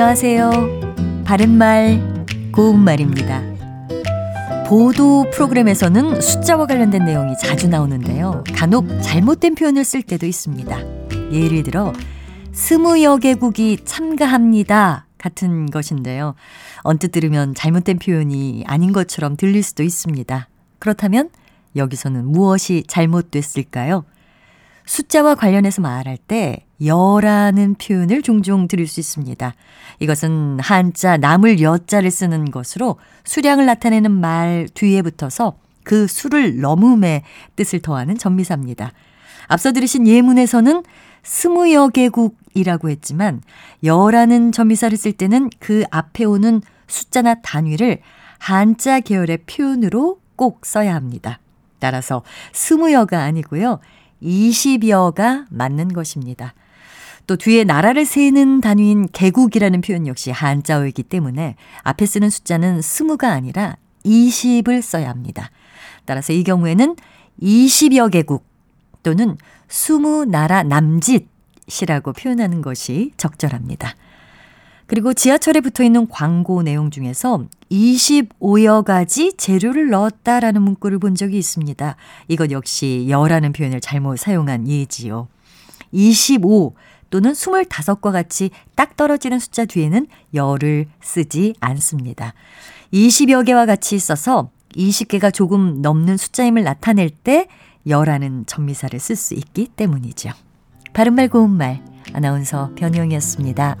안녕하세요. 바른말, 고운말입니다. 보도 프로그램에서는 숫자와 관련된 내용이 자주 나오는데요. 간혹 잘못된 표현을 쓸 때도 있습니다. 예를 들어, 스무 여 개국이 참가합니다. 같은 것인데요. 언뜻 들으면 잘못된 표현이 아닌 것처럼 들릴 수도 있습니다. 그렇다면 여기서는 무엇이 잘못됐을까요? 숫자와 관련해서 말할 때 여라는 표현을 종종 들을 수 있습니다. 이것은 한자 나물 여자를 쓰는 것으로 수량을 나타내는 말 뒤에 붙어서 그 수를 넘음의 뜻을 더하는 전미사입니다. 앞서 들으신 예문에서는 스무여 개국이라고 했지만 여라는 전미사를 쓸 때는 그 앞에 오는 숫자나 단위를 한자 계열의 표현으로 꼭 써야 합니다. 따라서 스무여가 아니고요. 20여가 맞는 것입니다. 또 뒤에 나라를 세는 단위인 개국이라는 표현 역시 한자어이기 때문에 앞에 쓰는 숫자는 스무가 아니라 20을 써야 합니다. 따라서 이 경우에는 20여 개국 또는 20나라 남짓이라고 표현하는 것이 적절합니다. 그리고 지하철에 붙어 있는 광고 내용 중에서 25여 가지 재료를 넣었다라는 문구를 본 적이 있습니다. 이것 역시 여라는 표현을 잘못 사용한 예지요. 25 또는 25과 같이 딱 떨어지는 숫자 뒤에는 열을 쓰지 않습니다. 20여 개와 같이 써서 20개가 조금 넘는 숫자임을 나타낼 때 여라는 전미사를 쓸 수 있기 때문이죠. 바른말 고운말 아나운서 변희영이었습니다.